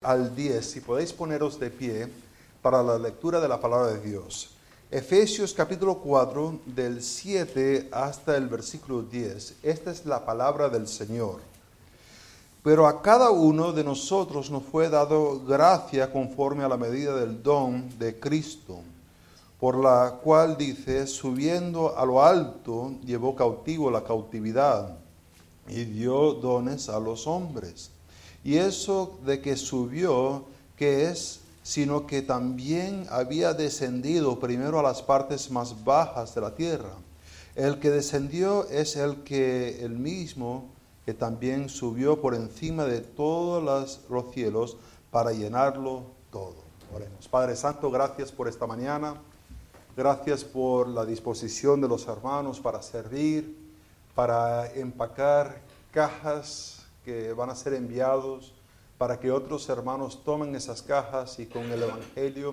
al 10, si podéis poneros de pie para la lectura de la palabra de Dios. Efesios capítulo 4, del 7 hasta el versículo 10. Esta es la palabra del Señor. Pero a cada uno de nosotros nos fue dado gracia conforme a la medida del don de Cristo, por la cual dice, subiendo a lo alto, llevó cautivo la cautividad y dio dones a los hombres. Y eso de que subió, que es, sino que también había descendido primero a las partes más bajas de la tierra. El que descendió es el que el mismo que también subió por encima de todos los cielos para llenarlo todo. Oremos. Padre Santo, gracias por esta mañana. Gracias por la disposición de los hermanos para servir, para empacar cajas que van a ser enviados para que otros hermanos tomen esas cajas y con el Evangelio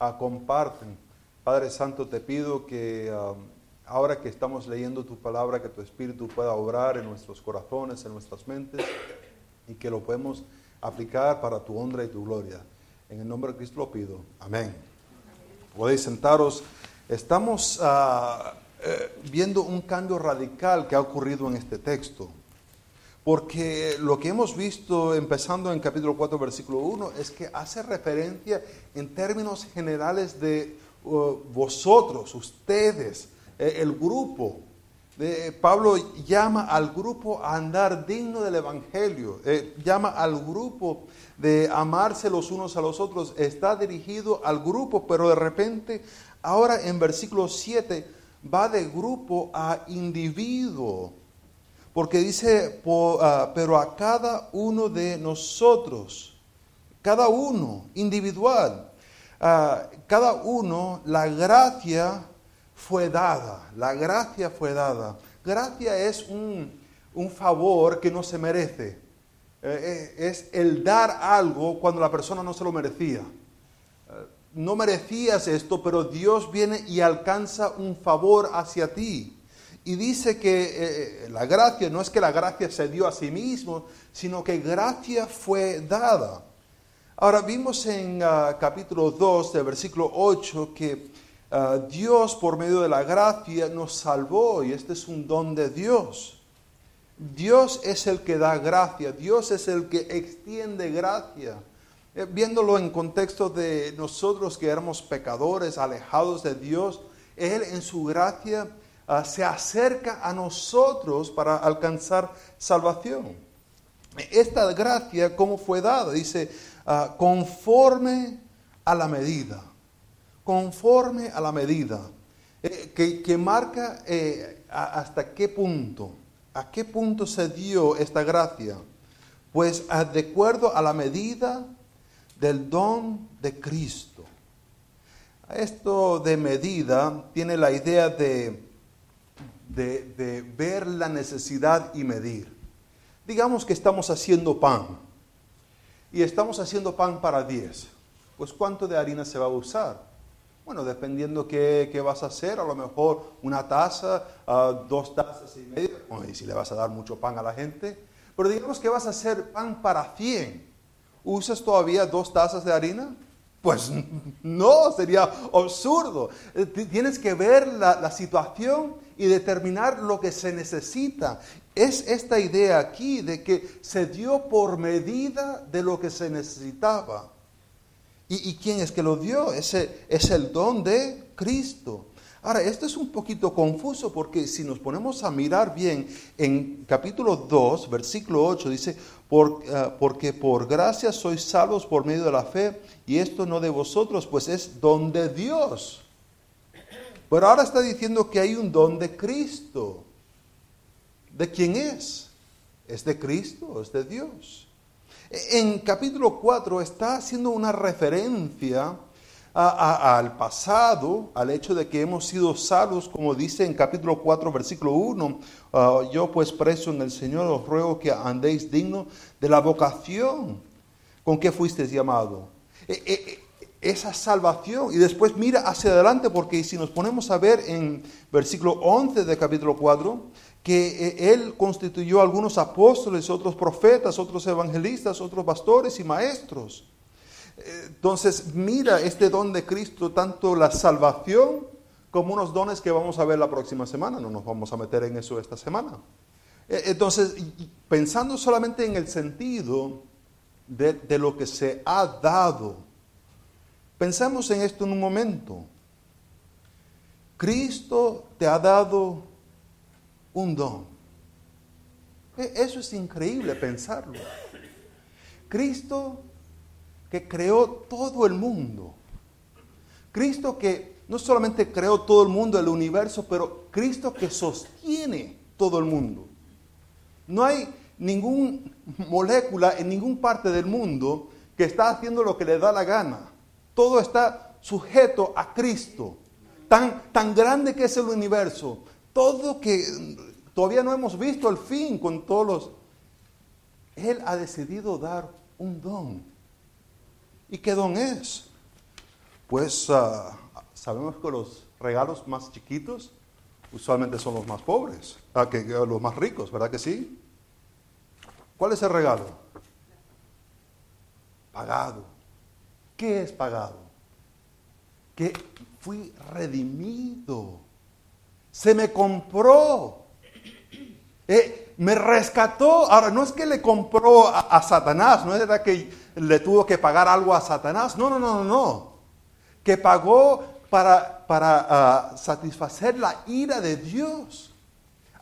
uh, comparten. Padre Santo, te pido que um, ahora que estamos leyendo tu palabra, que tu Espíritu pueda obrar en nuestros corazones, en nuestras mentes, y que lo podemos aplicar para tu honra y tu gloria. En el nombre de Cristo lo pido. Amén. Podéis sentaros. Estamos uh, eh, viendo un cambio radical que ha ocurrido en este texto. Porque lo que hemos visto empezando en capítulo 4, versículo 1, es que hace referencia en términos generales de uh, vosotros, ustedes, eh, el grupo. Pablo llama al grupo a andar digno del Evangelio, eh, llama al grupo de amarse los unos a los otros, está dirigido al grupo, pero de repente, ahora en versículo 7, va de grupo a individuo. Porque dice, ah, pero a cada uno de nosotros, cada uno individual, uh, cada uno la gracia fue dada, la gracia fue dada. Gracia es un, favor que no se merece. Eh, eh, es el dar algo cuando la persona no se lo merecía. Uh, no merecías esto, pero Dios viene y alcanza un favor hacia ti. Y dice que eh, eh, la gracia no es que la gracia se dio a sí mismo, sino que gracia fue dada. Ahora vimos en uh, capítulo 2 del versículo 8 que uh, Dios por medio de la gracia nos salvó y este es un don de Dios. Dios es el que da gracia, Dios es el que extiende gracia. Eh, viéndolo en contexto de nosotros que éramos pecadores, alejados de Dios, Él en su gracia Ah, se acerca a nosotros para alcanzar salvación. Esta gracia, ¿cómo fue dada? Dice, ah, conforme a la medida, conforme a la medida, eh, que, marca eh, hasta qué punto, a qué punto se dio esta gracia. Pues ah, de acuerdo a la medida del don de Cristo. Esto de medida tiene la idea de de, ver la necesidad y medir. Digamos que estamos haciendo pan y estamos haciendo pan para 10. Pues ¿cuánto de harina se va a usar? Bueno, dependiendo qué, qué vas a hacer, a lo mejor una taza, uh, dos tazas y media, y si le vas a dar mucho pan a la gente. Pero digamos que vas a hacer pan para 100. ¿Usas todavía dos tazas de harina? Pues no, sería absurdo. Eh, tienes que ver la, la situación y determinar lo que se necesita. Es esta idea aquí de que se dio por medida de lo que se necesitaba. ¿Y, quién es que lo dio? Ese es el don de Cristo. Ahora, esto es un poquito confuso porque si nos ponemos a mirar bien, en capítulo 2, versículo 8, dice, uh, porque por gracia sois salvos por medio de la fe, y esto no de vosotros, pues es don de Dios. Pero ahora está diciendo que hay un don de Cristo. ¿De quién es? ¿Es de Cristo? ¿Es de Dios? En capítulo 4 está haciendo una referencia al pasado, al hecho de que hemos sido salvos, como dice en capítulo 4, versículo 1, ah, yo pues preso en el Señor os ruego que andéis digno de la vocación con que fuisteis llamado. E, e, esa salvación. Y después mira hacia adelante porque si nos ponemos a ver en versículo 11 de capítulo 4, que eh, Él constituyó algunos apóstoles, otros profetas, otros evangelistas, otros pastores y maestros. Entonces, mira este don de Cristo, tanto la salvación como unos dones que vamos a ver la próxima semana. No nos vamos a meter en eso esta semana. Entonces, pensando solamente en el sentido de, de lo que se ha dado, pensamos en esto en un momento. Cristo te ha dado un don. E, eso es increíble pensarlo. Cristo que creó todo el mundo. Cristo que no solamente creó todo el mundo, el universo, pero Cristo que sostiene todo el mundo. No hay ninguna molécula en ninguna parte del mundo que está haciendo lo que le da la gana. Todo está sujeto a Cristo. Tan, tan grande que es el universo. Todo que todavía no hemos visto el fin con todos los... Él ha decidido dar un don. ¿Y qué don es? Pues ah, sabemos que los regalos más chiquitos usualmente son los más pobres, ah, los más ricos, ¿verdad que sí? ¿Cuál es el regalo? Pagado. ¿Qué es pagado? Que fui redimido. Se me compró. Eh, me rescató. Ahora, no es que le compró a, Satanás, no es que le tuvo que pagar algo a Satanás. No, no, no, no, no. Que pagó para, para ah, satisfacer la ira de Dios.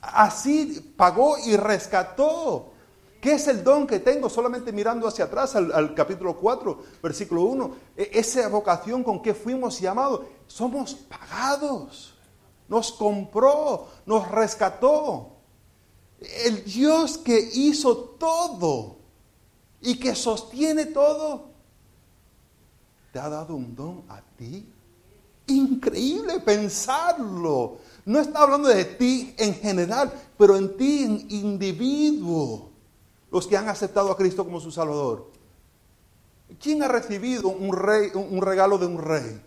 Así pagó y rescató. ¿Qué es el don que tengo? Solamente mirando hacia atrás al, capítulo 4, versículo 1. E, esa vocación con que fuimos llamados. Somos pagados. Nos compró, nos rescató. El Dios que hizo todo y que sostiene todo, te ha dado un don a ti. Increíble pensarlo. No está hablando de ti en general, pero en ti en individuo. Los que han aceptado a Cristo como su Salvador. ¿Quién ha recibido un, rey, un regalo de un rey?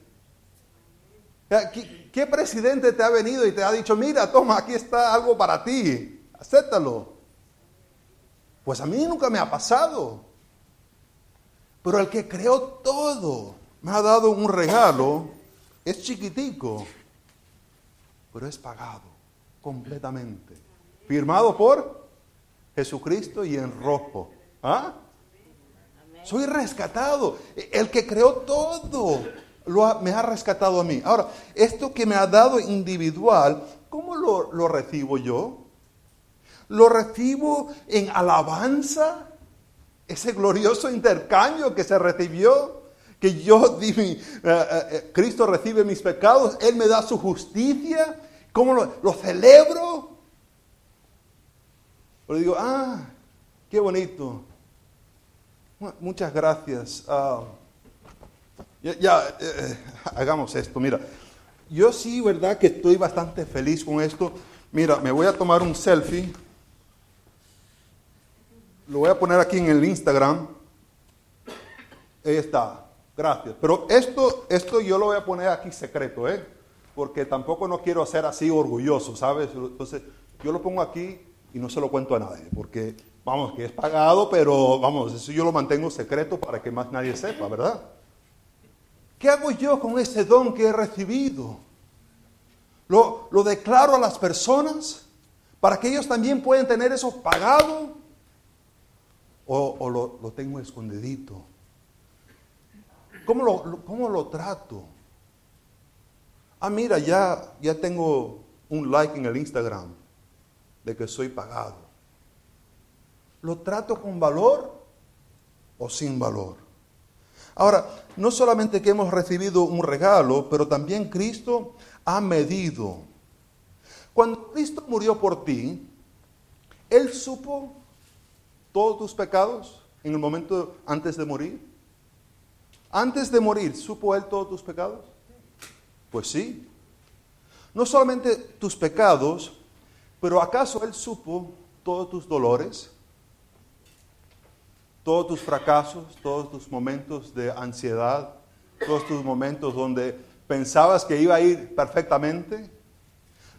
¿Qué presidente te ha venido y te ha dicho, mira, toma, aquí está algo para ti? acéptalo. Pues a mí nunca me ha pasado. Pero el que creó todo me ha dado un regalo, es chiquitico, pero es pagado completamente. Firmado por Jesucristo y en rojo. ¿Ah? Soy rescatado. El que creó todo lo me ha rescatado a mí. Ahora, esto que me ha dado individual, ¿cómo lo, lo recibo yo? lo recibo en alabanza, ese glorioso intercambio que se recibió, que yo di eh, eh, eh, Cristo recibe mis pecados, Él me da su justicia, ¿cómo lo, celebro? Le digo, ah, qué bonito. Muchas gracias. Ah, ya, hagamos esto. Mira, yo sí, verdad que estoy bastante feliz con esto. Mira, me voy a tomar un selfie. Lo voy a poner aquí en el Instagram. Ahí está. Gracias. Pero esto, esto yo lo voy a poner aquí secreto, ¿eh? Porque tampoco no quiero ser así orgulloso, ¿sabes? Entonces, yo lo pongo aquí y no se lo cuento a nadie. Porque, vamos, que es pagado, pero vamos, eso yo lo mantengo secreto para que más nadie sepa, ¿verdad? ¿Qué hago yo con ese don que he recibido? ¿Lo, lo declaro a las personas para que ellos también puedan tener eso pagado? o, lo, tengo escondidito? ¿Cómo lo, ¿Cómo lo trato? Ah, mira, ya, ya tengo un like en el Instagram de que soy pagado. ¿Lo trato con valor o sin valor? Ahora, no solamente que hemos recibido un regalo, pero también Cristo ha medido. Cuando Cristo murió por ti, Él supo todos tus pecados en el momento antes de morir? Antes de morir, ¿supo Él todos tus pecados? Pues sí. No solamente tus pecados, pero ¿acaso Él supo todos tus dolores? Todos tus fracasos, todos tus momentos de ansiedad, todos tus momentos donde pensabas que iba a ir perfectamente.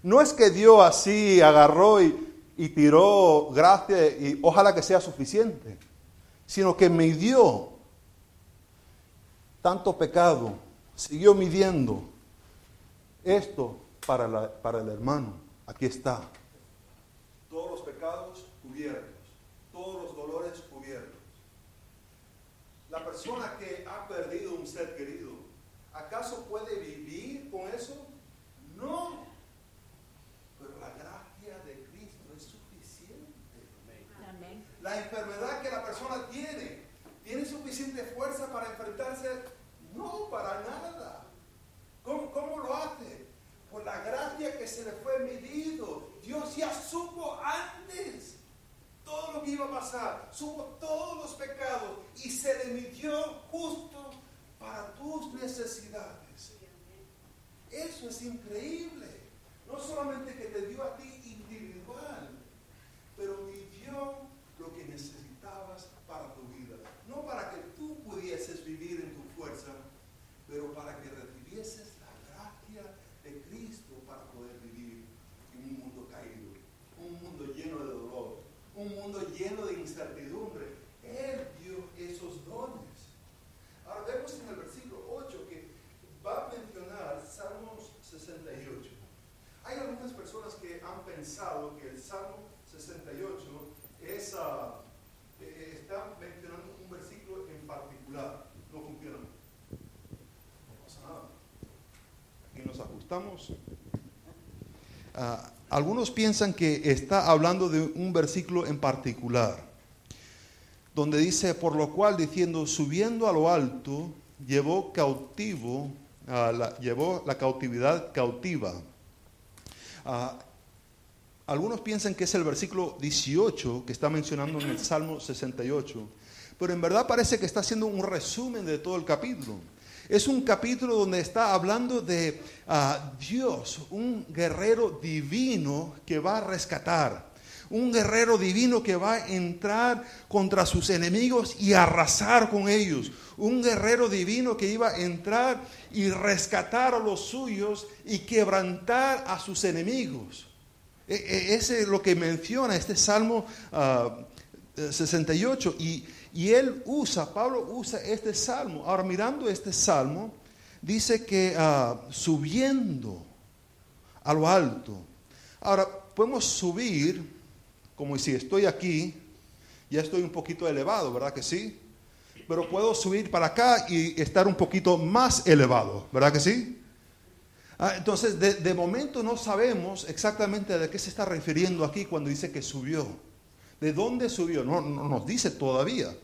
No es que Dios así agarró y y tiró gracia y ojalá que sea suficiente, sino que midió tanto pecado, siguió midiendo esto para el hermano. Aquí está. Todos los pecados cubiertos, todos los dolores cubiertos. La persona que ha perdido un ser querido, ¿acaso puede vivir con eso? No. Pero la gracia de Cristo es suficiente. La enfermedad que la persona tiene, ¿tiene suficiente fuerza para enfrentarse? No, para nada. ¿Cómo, cómo lo hace? Por la gracia que se le fue medido. Dios ya supo antes todo lo que iba a pasar, supo todos los pecados y se le midió justo para tus necesidades. Eso es increíble. No solamente que te dio a ti individual, pero midió lo que necesitabas para tu vida. No para que tú pudieses vivir en tu fuerza, pero para que recibieses la gracia de Cristo para poder vivir en un mundo caído, un mundo lleno de dolor, un mundo lleno de incertidumbre. Él dio esos dones. Ahora vemos en el versículo 8 que va a mencionar Salmos 68. Hay algunas personas que que el Salmo 68 es, uh, está mencionando un versículo en particular. No funciona. No pasa nada. Aquí nos ajustamos. Uh, algunos piensan que está hablando de un versículo en particular, donde dice, por lo cual diciendo, subiendo a lo alto, llevó cautivo, la, llevó la cautividad cautiva. Uh, algunos piensan que es el versículo 18 que está mencionando en el Salmo 68, pero en verdad parece que está haciendo un resumen de todo el capítulo. Es un capítulo donde está hablando de uh, Dios, un guerrero divino que va a rescatar, un guerrero divino que va a entrar contra sus enemigos y arrasar con ellos, un guerrero divino que iba a entrar y rescatar a los suyos y quebrantar a sus enemigos. Ese es lo que menciona este Salmo uh, 68. Y, y, él usa, Pablo usa este Salmo. Ahora mirando este Salmo, dice que uh, subiendo a lo alto. Ahora, podemos subir, como si estoy aquí, ya estoy un poquito elevado, ¿verdad que sí? Pero puedo subir para acá y estar un poquito más elevado, ¿verdad que sí? Ah, entonces, de, de, momento no sabemos exactamente de qué se está refiriendo aquí cuando dice que subió. ¿De dónde subió? No, no nos dice todavía.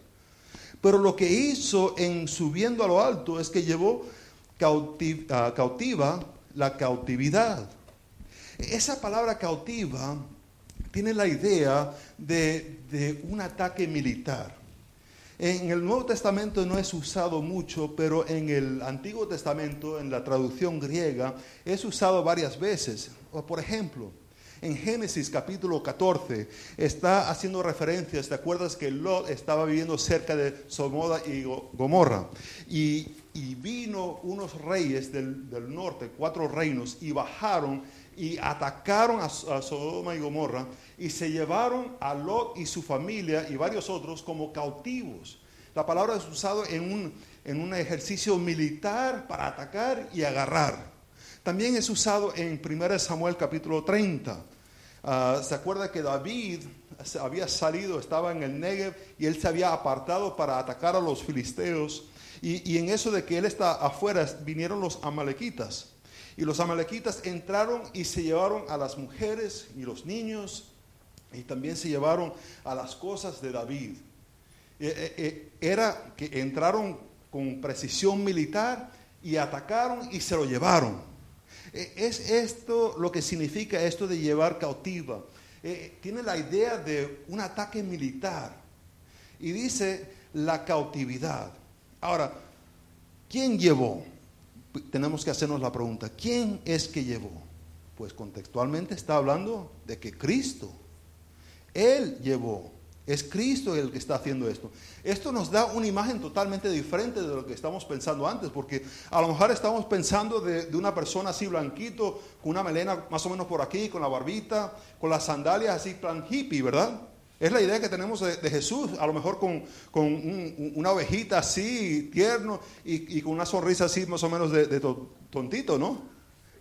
Pero lo que hizo en subiendo a lo alto es que llevó uh, cautiva la cautividad. Esa palabra cautiva tiene la idea de, de un ataque militar. En el Nuevo Testamento no es usado mucho, pero en el Antiguo Testamento, en la traducción griega, es usado varias veces. Por ejemplo, en Génesis capítulo 14 está haciendo referencias, ¿te acuerdas que Lot estaba viviendo cerca de Somoda y Gomorra? Y, y vino unos reyes del, del, norte, cuatro reinos, y bajaron y atacaron a, Sodoma y Gomorra y se llevaron a Lot y su familia y varios otros como cautivos. La palabra es usada en un, en un ejercicio militar para atacar y agarrar. También es usado en 1 Samuel capítulo 30. Uh, ¿Se acuerda que David había salido, estaba en el Negev y él se había apartado para atacar a los filisteos? Y, en eso de que él está afuera vinieron los amalequitas. Y los amalequitas entraron y se llevaron a las mujeres y los niños y también se llevaron a las cosas de David. Era que entraron con precisión militar y atacaron y se lo llevaron. Es esto lo que significa esto de llevar cautiva. Tiene la idea de un ataque militar y dice la cautividad. Ahora, ¿quién llevó? Tenemos que hacernos la pregunta, ¿quién es que llevó? Pues contextualmente está hablando de que Cristo él llevó Es Cristo el que está haciendo esto. Esto nos da una imagen totalmente diferente de lo que estamos pensando antes, porque a lo mejor estamos pensando de, una persona así blanquito, con una melena más o menos por aquí, con la barbita, con las sandalias así plan hippie, ¿verdad? Es la idea que tenemos de, Jesús, a lo mejor con, una ovejita así, tierno, y, con una sonrisa así más o menos de, tontito, ¿no?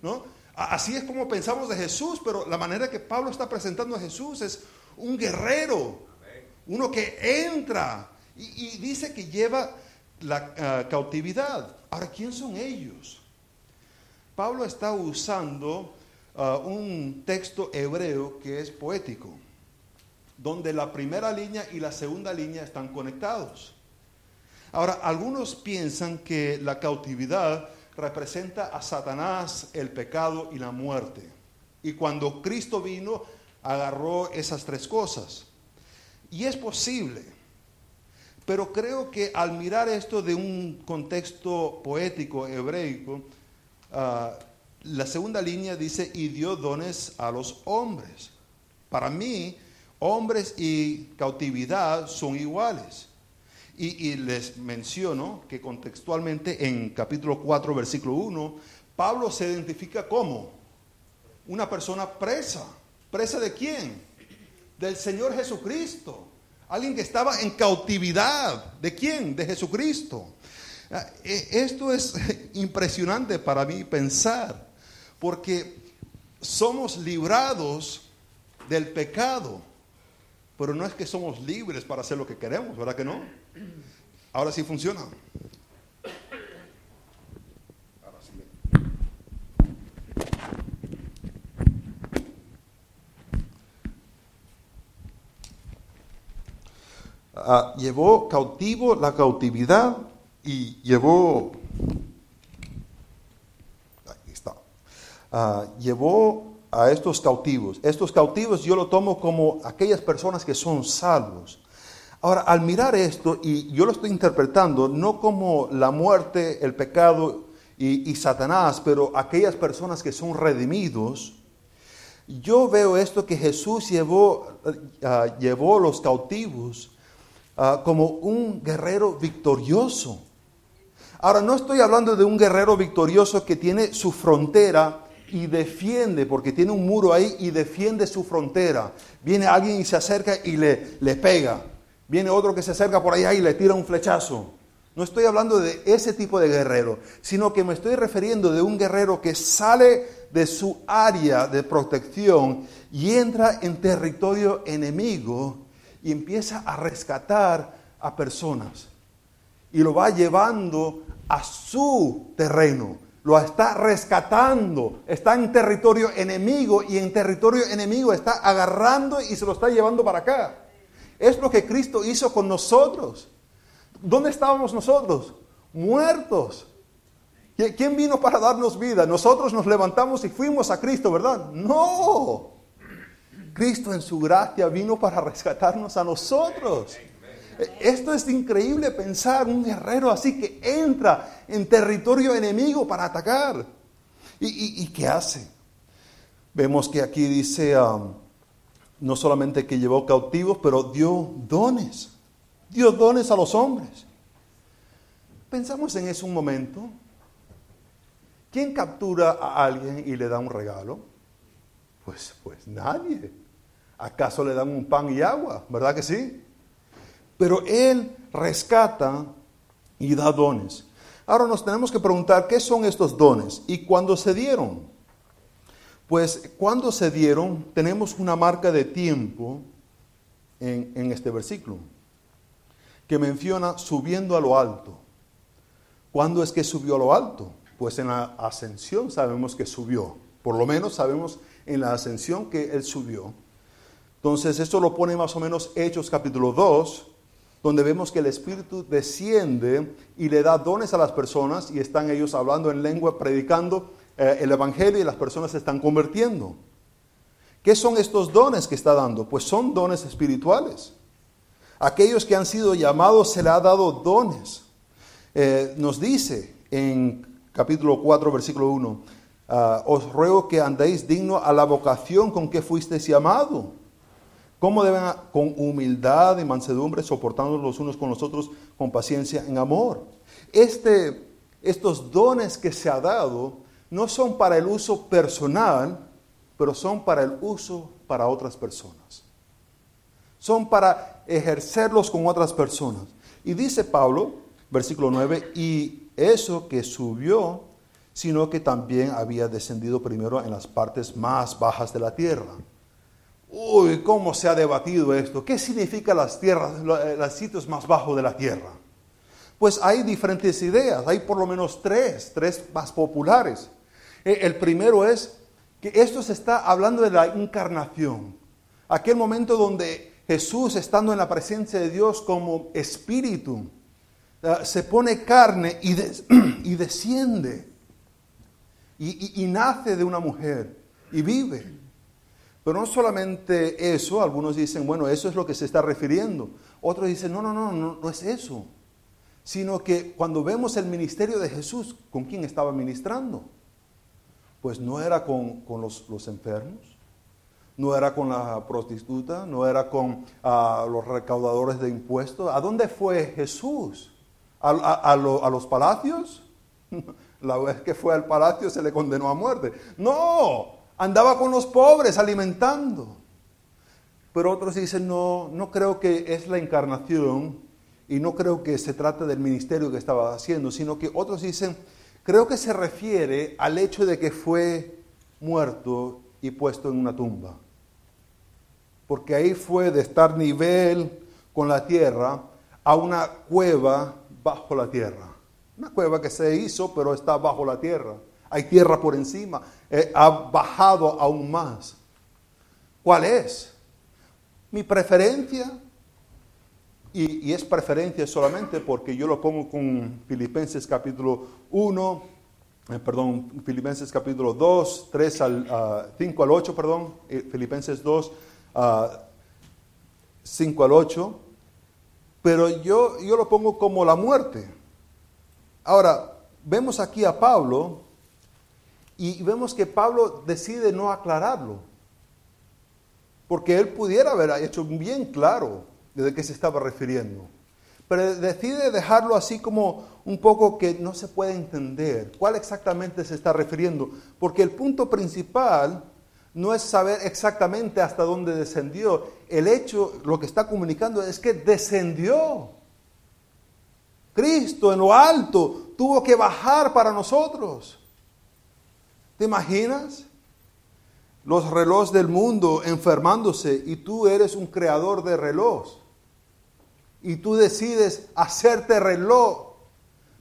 ¿no? Así es como pensamos de Jesús, pero la manera que Pablo está presentando a Jesús es un guerrero, uno que entra y, dice que lleva la ah, cautividad. Ahora, ¿quién son ellos? Pablo está usando ah, un texto hebreo que es poético, donde la primera línea y la segunda línea están conectados. Ahora, algunos piensan que la cautividad representa a Satanás, el pecado y la muerte. Y cuando Cristo vino, agarró esas tres cosas. Y es posible. Pero creo que al mirar esto de un contexto poético hebreico, ah, la segunda línea dice, y dio dones a los hombres. Para mí, hombres y cautividad son iguales. Y, les menciono que contextualmente en capítulo 4, versículo 1, Pablo se identifica como una persona presa. ¿Presa de quién? del Señor Jesucristo. Alguien que estaba en cautividad. ¿De quién? De Jesucristo. Ah, e, esto es impresionante para mí pensar, porque somos librados del pecado, pero no es que somos libres para hacer lo que queremos, ¿verdad que no? Ahora sí funciona. Ah, llevó cautivo la cautividad y llevó, ahí está, ah, llevó a estos cautivos. Estos cautivos yo lo tomo como aquellas personas que son salvos. Ahora, al mirar esto, y yo lo estoy interpretando no como la muerte, el pecado y, Satanás, pero aquellas personas que son redimidos, yo veo esto que Jesús llevó, uh, llevó los cautivos Ah, como un guerrero victorioso. Ahora, no estoy hablando de un guerrero victorioso que tiene su frontera y defiende, porque tiene un muro ahí y defiende su frontera. Viene alguien y se acerca y le, le pega. Viene otro que se acerca por allá y le tira un flechazo. No estoy hablando de ese tipo de guerrero, sino que me estoy refiriendo de un guerrero que sale de su área de protección y entra en territorio enemigo y empieza a rescatar a personas. Y lo va llevando a su terreno. Lo está rescatando. Está en territorio enemigo y en territorio enemigo está agarrando y se lo está llevando para acá. Es lo que Cristo hizo con nosotros. ¿Dónde estábamos nosotros? Muertos. ¿Quién vino para darnos vida? Nosotros nos levantamos y fuimos a Cristo, ¿verdad? No. Cristo en su gracia vino para rescatarnos a nosotros. Esto es increíble pensar, un guerrero así que entra en territorio enemigo para atacar. ¿Y, qué hace? Vemos que aquí dice, um, no solamente que llevó cautivos, pero dio dones. Dio dones a los hombres. Pensamos en eso un momento. ¿Quién captura a alguien y le da un regalo? Pues, pues nadie. ¿Acaso le dan un pan y agua? ¿Verdad que sí? Pero Él rescata y da dones. Ahora nos tenemos que preguntar qué son estos dones y cuándo se dieron. Pues cuando se dieron tenemos una marca de tiempo en, en este versículo que menciona subiendo a lo alto. ¿Cuándo es que subió a lo alto? Pues en la ascensión sabemos que subió. Por lo menos sabemos en la ascensión que Él subió. Entonces, esto lo pone más o menos Hechos capítulo 2, donde vemos que el Espíritu desciende y le da dones a las personas y están ellos hablando en lengua, predicando eh, el Evangelio y las personas se están convirtiendo. ¿Qué son estos dones que está dando? Pues son dones espirituales. Aquellos que han sido llamados se le ha dado dones. Eh, nos dice en capítulo 4, versículo 1, ah, os ruego que andéis digno a la vocación con que fuisteis llamado cómo deben con humildad y mansedumbre soportarnos los unos con los otros con paciencia en amor. Este, estos dones que se ha dado no son para el uso personal, pero son para el uso para otras personas. Son para ejercerlos con otras personas. Y dice Pablo, versículo 9, y eso que subió, sino que también había descendido primero en las partes más bajas de la tierra. Uy, cómo se ha debatido esto. ¿Qué significa las tierras, los sitios más bajos de la tierra? Pues hay diferentes ideas, hay por lo menos tres, tres más populares. E, el primero es que esto se está hablando de la encarnación, aquel momento donde Jesús, estando en la presencia de Dios como espíritu, eh, se pone carne y, desciende y nace de una mujer y vive. Pero no solamente eso, algunos dicen, bueno, eso es lo que se está refiriendo. Otros dicen, no, no, no, no, no es eso. Sino que cuando vemos el ministerio de Jesús, ¿con quién estaba ministrando? Pues no era con, los, los, enfermos, no era con la prostituta, no era con ah, los recaudadores de impuestos. ¿A dónde fue Jesús? ¿A, a los palacios? La vez que fue al palacio se le condenó a muerte. No, andaba con los pobres alimentando. Pero otros dicen, no, no creo que es la encarnación y no creo que se trate del ministerio que estaba haciendo, sino que otros dicen, creo que se refiere al hecho de que fue muerto y puesto en una tumba. Porque ahí fue de estar nivel con la tierra a una cueva bajo la tierra. Una cueva que se hizo, pero está bajo la tierra. Hay tierra por encima. Eh, ha bajado aún más. ¿Cuál es? Mi preferencia, y, es preferencia solamente porque yo lo pongo con Filipenses capítulo 1, eh, perdón, Filipenses capítulo 2, 3 al 5 al 8, perdón, eh, Filipenses 2, 5 al 8, pero yo lo pongo como la muerte. Ahora, vemos aquí a Pablo y vemos que Pablo decide no aclararlo, porque él pudiera haber hecho bien claro de qué se estaba refiriendo, pero decide dejarlo así como un poco que no se puede entender cuál exactamente se está refiriendo, porque el punto principal no es saber exactamente hasta dónde descendió, el hecho, lo que está comunicando es que descendió. Cristo en lo alto tuvo que bajar para nosotros. ¿Te imaginas? Los relojes del mundo enfermándose y tú eres un creador de reloj. Y tú decides hacerte reloj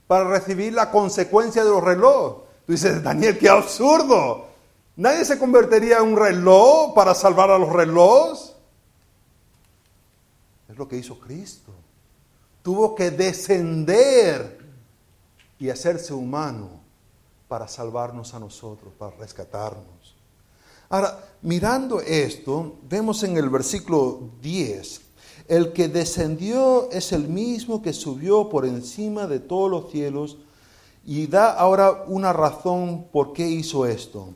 para recibir la consecuencia de los relojes. Tú dices, Daniel, qué absurdo. Nadie se convertiría en un reloj para salvar a los relojes. Es lo que hizo Cristo tuvo que descender y hacerse humano para salvarnos a nosotros, para rescatarnos. Ahora, mirando esto, vemos en el versículo 10, el que descendió es el mismo que subió por encima de todos los cielos y da ahora una razón por qué hizo esto.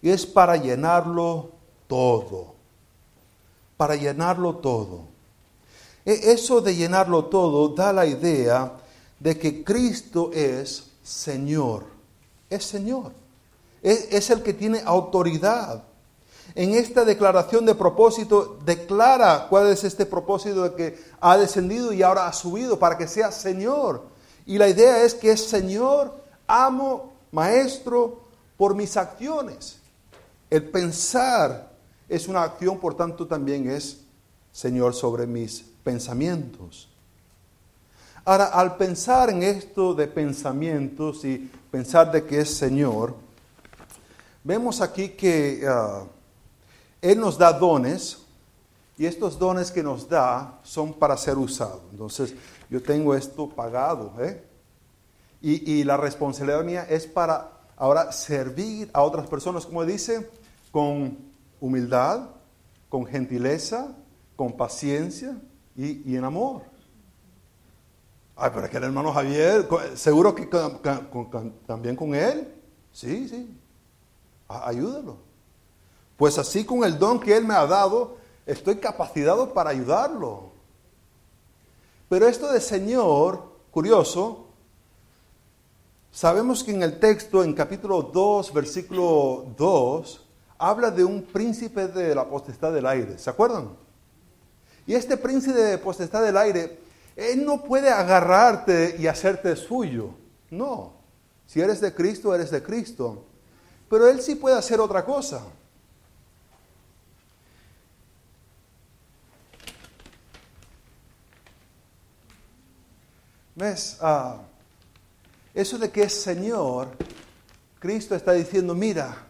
Y es para llenarlo todo, para llenarlo todo. E, eso de llenarlo todo da la idea de que Cristo es Señor. Es Señor. Es, el que tiene autoridad. En esta declaración de propósito declara cuál es este propósito de que ha descendido y ahora ha subido para que sea Señor. Y la idea es que es Señor, amo, maestro por mis acciones. El pensar es una acción, por tanto también es Señor sobre mis pensamientos. Ahora, al pensar en esto de pensamientos y pensar de que es Señor, vemos aquí que ah, Él nos da dones y estos dones que nos da son para ser usados. Entonces, yo tengo esto pagado, ¿eh? Y, y la responsabilidad mía es para ahora servir a otras personas, como dice, con humildad, con gentileza, con paciencia, y, en amor. Ay, pero es que el hermano Javier, seguro que también con él. Sí, sí. Ayúdalo. Pues así con el don que él me ha dado, estoy capacitado para ayudarlo. Pero esto de Señor, curioso, sabemos que en el texto, en capítulo 2, versículo 2, habla de un príncipe de la potestad del aire. ¿Se acuerdan? Y este príncipe de potestad del aire, él no puede agarrarte y hacerte suyo. No. Si eres de Cristo, eres de Cristo. Pero él sí puede hacer otra cosa. ¿Ves? Ah, eso de que es Señor, Cristo está diciendo, mira,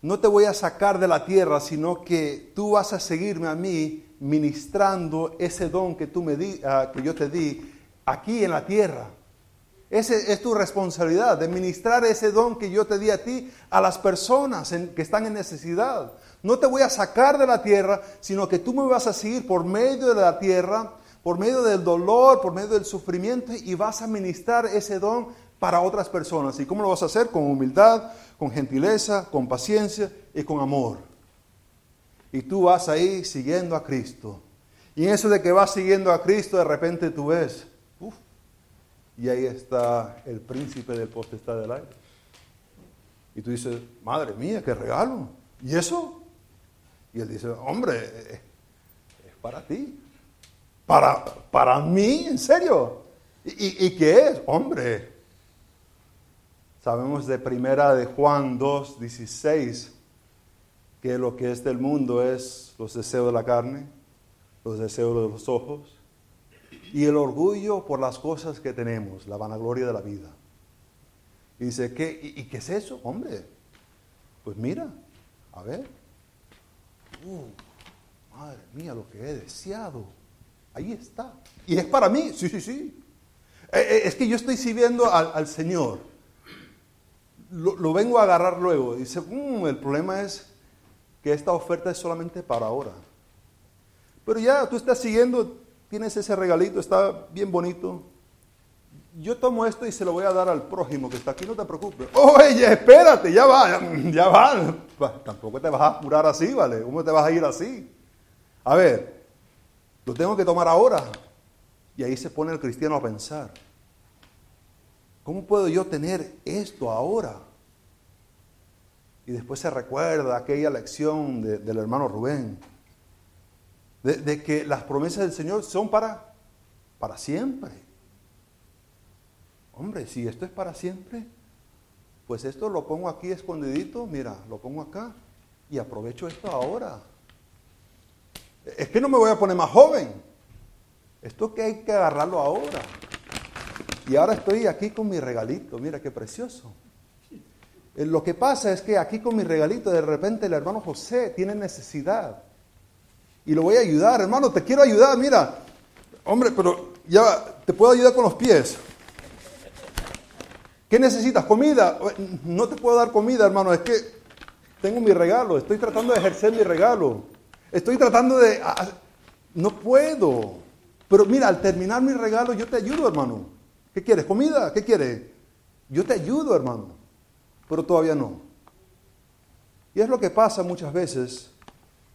no te voy a sacar de la tierra, sino que tú vas a seguirme a mí ministrando ese don que, tú me di, ah, que yo te di aquí en la tierra. Esa es tu responsabilidad, de ministrar ese don que yo te di a ti a las personas que están en necesidad. No te voy a sacar de la tierra, sino que tú me vas a seguir por medio de la tierra por medio del dolor, por medio del sufrimiento y vas a ministrar ese don para otras personas. ¿Y cómo lo vas a hacer? Con humildad, con gentileza, con paciencia y con amor. Y tú vas ahí siguiendo a Cristo. Y en eso de que vas siguiendo a Cristo, de repente tú ves, uf, y ahí está el príncipe del potestad del aire. Y tú dices, madre mía, qué regalo. ¿Y eso? Y él dice, hombre, es para ti. Para, para mí, en serio. ¿Y, ¿Y, qué es? Hombre. Sabemos de primera de Juan 2, 16, que lo que es del mundo es los deseos de la carne, los deseos de los ojos y el orgullo por las cosas que tenemos, la vanagloria de la vida. Y dice, ¿qué, y, qué es eso? Hombre, pues mira, a ver. Uh, madre mía, lo que he deseado Ahí está. ¿Y es para mí? Sí, sí, sí. Eh, eh, es que yo estoy sirviendo al, Señor. Lo, vengo a agarrar luego. Dice, mm, el problema es que esta oferta es solamente para ahora. Pero ya tú estás siguiendo, tienes ese regalito, está bien bonito. Yo tomo esto y se lo voy a dar al prójimo que está aquí, no te preocupes. Oye, espérate, ya va, ya va. Tampoco te vas a curar así, ¿vale? ¿Cómo te vas a ir así? A ver, lo tengo que tomar ahora. Y ahí se pone el cristiano a pensar. ¿Cómo puedo yo tener esto ahora? Y después se recuerda aquella lección del hermano Rubén, de, que las promesas del Señor son para, para siempre. Hombre, si esto es para siempre, pues esto lo pongo aquí escondidito, mira, lo pongo acá y aprovecho esto ahora. Es que no me voy a poner más joven. Esto que hay que agarrarlo ahora. Y ahora estoy aquí con mi regalito. Mira qué precioso. Eh, lo que pasa es que aquí con mi regalito, de repente el hermano José tiene necesidad. Y lo voy a ayudar, hermano, te quiero ayudar. Mira, hombre, pero ya te puedo ayudar con los pies. ¿Qué necesitas? ¿Comida? No te puedo dar comida, hermano. Es que tengo mi regalo. Estoy tratando de ejercer mi regalo. Estoy tratando de... No puedo. Pero mira, al terminar mi regalo, yo te ayudo, hermano. ¿Qué quieres? ¿Comida? ¿Qué quieres? Yo te ayudo, hermano. Pero todavía no. Y es lo que pasa muchas veces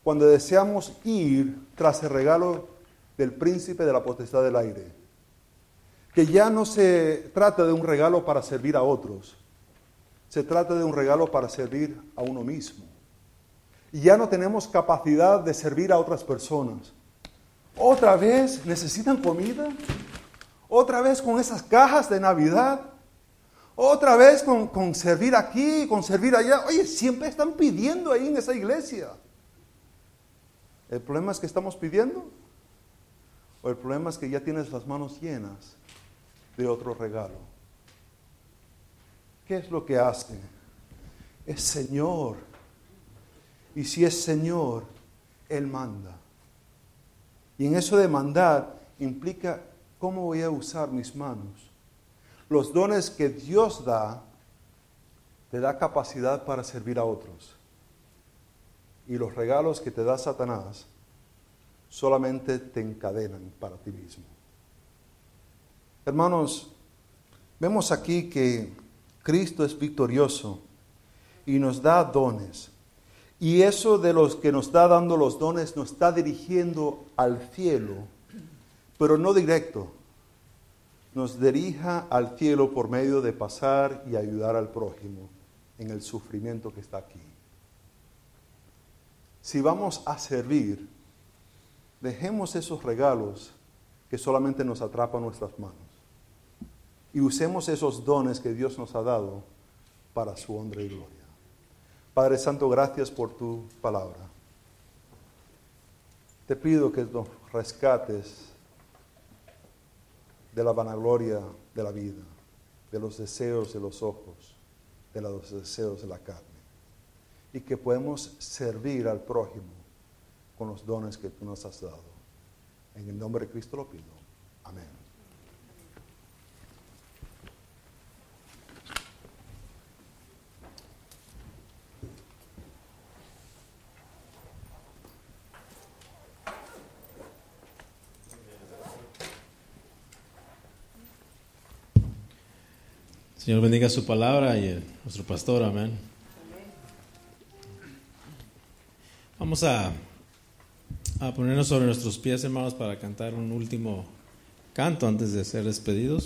cuando deseamos ir tras el regalo del príncipe de la potestad del aire. Que ya no se trata de un regalo para servir a otros, se trata de un regalo para servir a uno mismo y ya no tenemos capacidad de servir a otras personas. Otra vez necesitan comida. Otra vez con esas cajas de Navidad. Otra vez con, servir aquí, con servir allá. Oye, siempre están pidiendo ahí en esa iglesia. ¿El problema es que estamos pidiendo? ¿O el problema es que ya tienes las manos llenas de otro regalo? ¿Qué es lo que hace? Es Señor, y si es Señor, Él manda. Y en eso de mandar implica cómo voy a usar mis manos. Los dones que Dios da, te da capacidad para servir a otros. Y los regalos que te da Satanás solamente te encadenan para ti mismo. Hermanos, vemos aquí que Cristo es victorioso y nos da dones Y eso de los que nos está dando los dones nos está dirigiendo al cielo, pero no directo. Nos dirija al cielo por medio de pasar y ayudar al prójimo en el sufrimiento que está aquí. Si vamos a servir, dejemos esos regalos que solamente nos atrapan nuestras manos y usemos esos dones que Dios nos ha dado para su honra y gloria. Padre Santo, gracias por tu palabra. Te pido que nos rescates de la vanagloria de la vida, de los deseos de los ojos, de los deseos de la carne, y que podemos servir al prójimo con los dones que tú nos has dado. En el nombre de Cristo lo pido. Amén. Señor bendiga su palabra y nuestro pastor, amén. Vamos a, a ponernos sobre nuestros pies, hermanos, para cantar un último canto antes de ser despedidos.